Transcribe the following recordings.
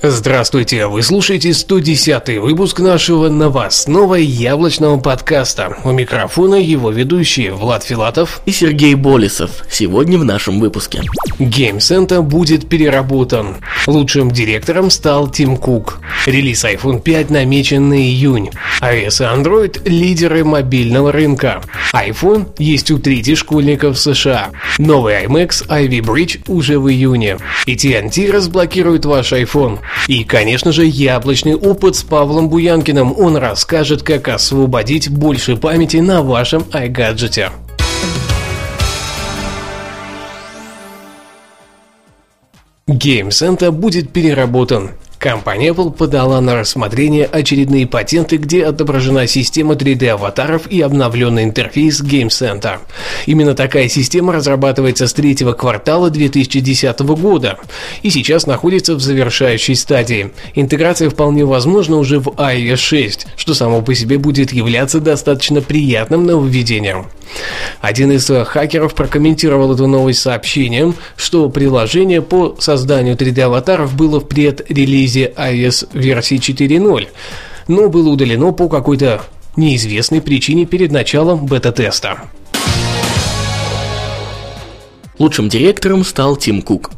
Здравствуйте, вы слушаете 110 выпуск нашего новостного яблочного подкаста. У микрофона его ведущие Влад Филатов и Сергей Болесов. Сегодня в нашем выпуске. Game Center будет переработан. Лучшим директором стал Тим Кук. Релиз iPhone 5 намечен на июнь. iOS и Android – лидеры мобильного рынка. iPhone есть у трети школьников США. Новый iMac Ivy Bridge уже в июне. AT&T разблокирует ваш iPhone. И, конечно же, яблочный опыт с Павлом Буянкиным. Он расскажет, как освободить больше памяти на вашем iGadget. Game Center будет переработан. Компания Apple подала на рассмотрение очередные патенты, где отображена система 3D-аватаров и обновленный интерфейс Game Center. Именно такая система разрабатывается с третьего квартала 2010 года и сейчас находится в завершающей стадии. Интеграция вполне возможна уже в iOS 6, что само по себе будет являться достаточно приятным нововведением. Один из хакеров прокомментировал эту новость сообщением, что приложение по созданию 3D-аватаров было в предрелизе iOS версии 4.0, но было удалено по какой-то неизвестной причине перед началом бета-теста. Лучшим директором стал Тим Кук.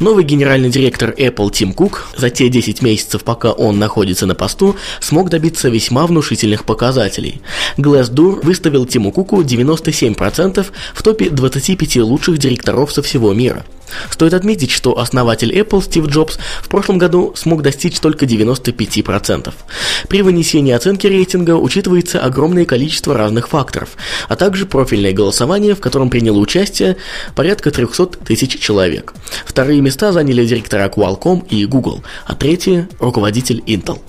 Новый генеральный директор Apple Тим Кук за те 10 месяцев, пока он находится на посту, смог добиться весьма внушительных показателей. Glassdoor выставил Тиму Куку 97% в топе 25 лучших директоров со всего мира – Стоит отметить, что основатель Apple Стив Джобс в прошлом году смог достичь только 95%. При вынесении оценки рейтинга учитывается огромное количество разных факторов, а также профильное голосование, в котором приняло участие порядка 300 тысяч человек. Вторые места заняли директора Qualcomm и Google, а третьи – руководитель Intel.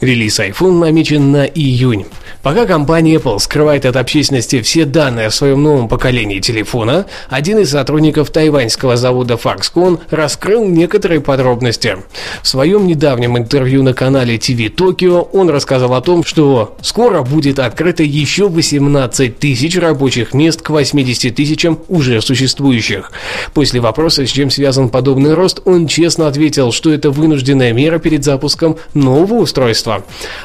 Релиз iPhone намечен на июнь. Пока компания Apple скрывает от общественности все данные о своем новом поколении телефона, один из сотрудников тайваньского завода Foxconn раскрыл некоторые подробности. В своем недавнем интервью на канале TV Tokyo он рассказал о том, что скоро будет открыто еще 18 тысяч рабочих мест к 80 тысячам уже существующих. После вопроса, с чем связан подобный рост, он честно ответил, что это вынужденная мера перед запуском нового устройства.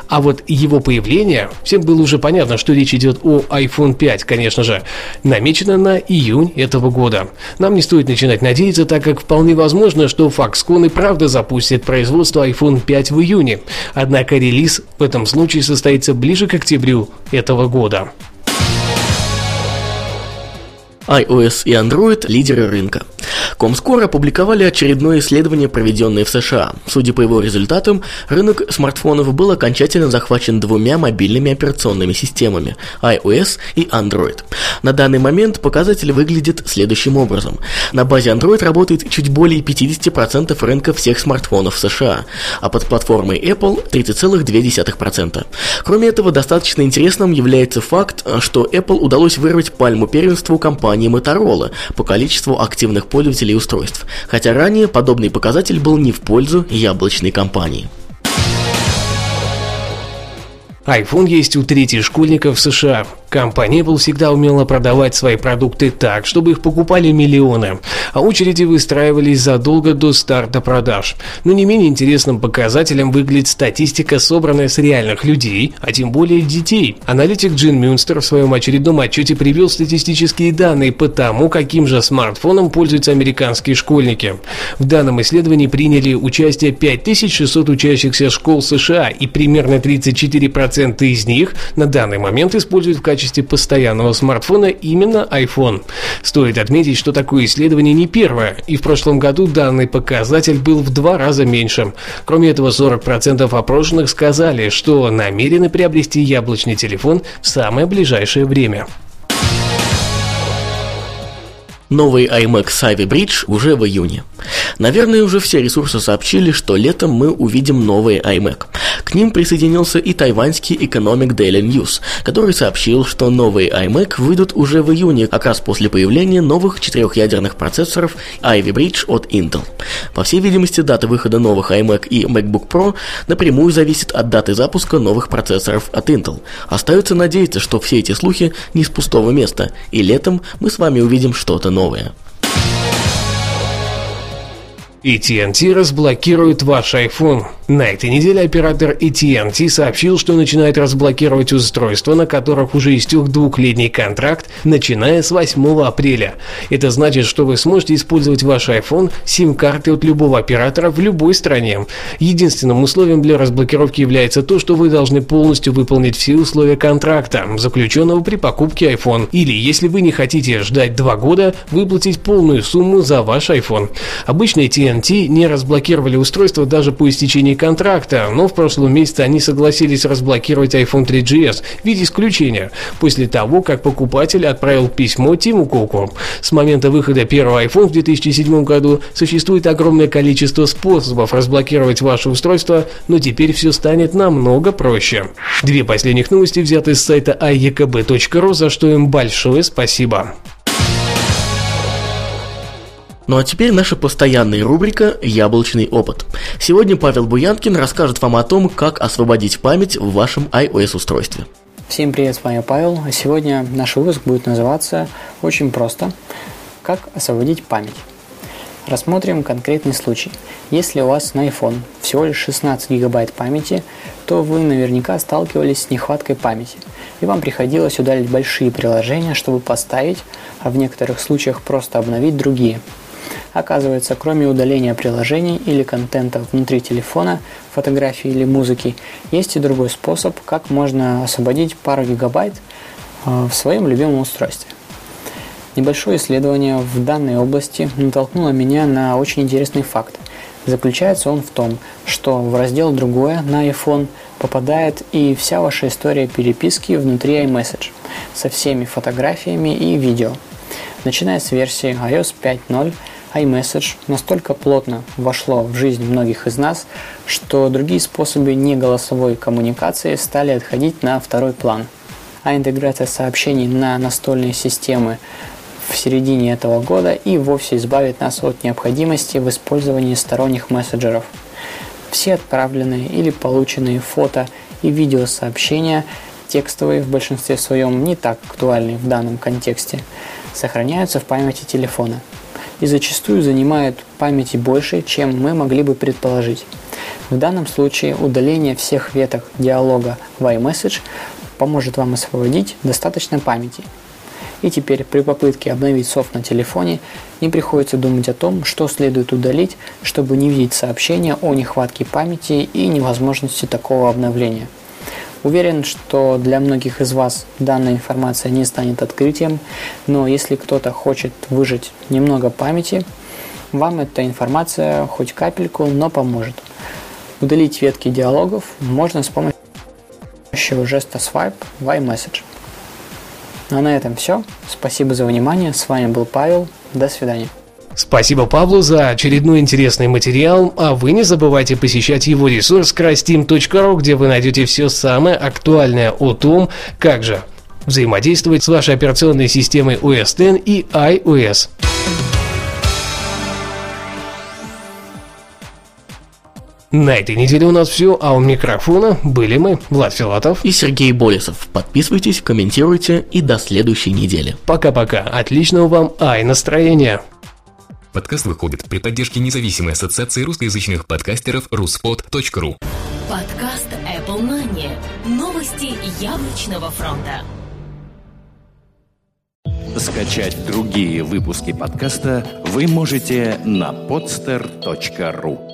А вот его появление всем было уже понятно, что речь идет о iPhone 5, конечно же, намечено на июнь этого года. Нам не стоит начинать надеяться, так как вполне возможно, что Foxconn и правда запустит производство iPhone 5 в июне. Однако релиз в этом случае состоится ближе к октябрю этого года iOS и Android – лидеры рынка. Comscore опубликовали очередное исследование, проведенное в США. Судя по его результатам, рынок смартфонов был окончательно захвачен двумя мобильными операционными системами – iOS и Android. На данный момент показатель выглядит следующим образом. На базе Android работает чуть более 50% рынка всех смартфонов США, а под платформой Apple – 30,2%. Кроме этого, достаточно интересным является факт, что Apple удалось вырвать пальму первенства у компании Motorola по количеству активных пользователей устройств, хотя ранее подобный показатель был не в пользу яблочной компании iPhone есть у трети школьников США. Компания Apple всегда умела продавать свои продукты так, чтобы их покупали миллионы, а очереди выстраивались задолго до старта продаж. Но не менее интересным показателем выглядит статистика, собранная с реальных людей, а тем более детей. Аналитик Джин Мюнстер в своем очередном отчете привел статистические данные по тому, каким же смартфоном пользуются американские школьники. В данном исследовании приняли участие 5600 учащихся школ США и примерно 34% 40% из них на данный момент используют в качестве постоянного смартфона именно iPhone. Стоит отметить, что такое исследование не первое, и в прошлом году данный показатель был в два раза меньше. Кроме этого, 40% опрошенных сказали, что намерены приобрести яблочный телефон в самое ближайшее время. Новый iMac Ivy Bridge уже в июне. Наверное, уже все ресурсы сообщили, что летом мы увидим новый iMac. К ним присоединился и тайваньский Economic Daily News, который сообщил, что новые iMac выйдут уже в июне, как раз после появления новых четырехъядерных процессоров Ivy Bridge от Intel. По всей видимости, дата выхода новых iMac и MacBook Pro напрямую зависит от даты запуска новых процессоров от Intel. Остается надеяться, что все эти слухи не с пустого места, и летом мы с вами увидим что-то новое. AT&T разблокирует ваш iPhone. На этой неделе оператор AT&T сообщил, что начинает разблокировать устройства, на которых уже истек двухлетний контракт, начиная с 8 апреля. Это значит, что вы сможете использовать ваш iPhone сим-карты от любого оператора в любой стране. Единственным условием для разблокировки является то, что вы должны полностью выполнить все условия контракта, заключенного при покупке iPhone. Или, если вы не хотите ждать два года, выплатить полную сумму за ваш iPhone. Обычно AT&T не разблокировали устройство даже по истечении контракта, но в прошлом месяце они согласились разблокировать iPhone 3GS в виде исключения, после того, как покупатель отправил письмо Тиму Куку. С момента выхода первого iPhone в 2007 году существует огромное количество способов разблокировать ваше устройство, но теперь все станет намного проще. Две последних новости взяты с сайта iekb.ru, за что им большое спасибо. Ну а теперь наша постоянная рубрика «Яблочный опыт». Сегодня Павел Буянкин расскажет вам о том, как освободить память в вашем iOS-устройстве. Всем привет, с вами Павел. Сегодня наш выпуск будет называться очень просто «Как освободить память». Рассмотрим конкретный случай. Если у вас на iPhone всего лишь 16 гигабайт памяти, то вы наверняка сталкивались с нехваткой памяти, и вам приходилось удалить большие приложения, чтобы поставить, а в некоторых случаях просто обновить другие – Оказывается, кроме удаления приложений или контента внутри телефона, фотографии или музыки, есть и другой способ, как можно освободить пару гигабайт э, в своем любимом устройстве. Небольшое исследование в данной области натолкнуло меня на очень интересный факт. Заключается он в том, что в раздел «Другое» на iPhone попадает и вся ваша история переписки внутри iMessage со всеми фотографиями и видео. Начиная с версии iOS 5.0, iMessage настолько плотно вошло в жизнь многих из нас, что другие способы неголосовой коммуникации стали отходить на второй план. А интеграция сообщений на настольные системы в середине этого года и вовсе избавит нас от необходимости в использовании сторонних мессенджеров. Все отправленные или полученные фото и видеосообщения, текстовые в большинстве своем не так актуальны в данном контексте, сохраняются в памяти телефона – и зачастую занимают памяти больше, чем мы могли бы предположить. В данном случае удаление всех веток диалога в iMessage поможет вам освободить достаточно памяти. И теперь при попытке обновить софт на телефоне не приходится думать о том, что следует удалить, чтобы не видеть сообщения о нехватке памяти и невозможности такого обновления. Уверен, что для многих из вас данная информация не станет открытием, но если кто-то хочет выжать немного памяти, вам эта информация хоть капельку, но поможет. Удалить ветки диалогов можно с помощью жеста Swipe в iMessage. Ну а на этом все. Спасибо за внимание. С вами был Павел. До свидания. Спасибо Павлу за очередной интересный материал, а вы не забывайте посещать его ресурс crassteam.ru, где вы найдете все самое актуальное о том, как же взаимодействовать с вашей операционной системой OS X и iOS. На этой неделе у нас все, а у микрофона были мы, Влад Филатов и Сергей Болесов. Подписывайтесь, комментируйте и до следующей недели. Пока-пока, отличного вам ай настроения. Подкаст выходит при поддержке независимой ассоциации русскоязычных подкастеров ruspod.ru Подкаст Apple Money. Новости яблочного фронта. Скачать другие выпуски подкаста вы можете на podster.ru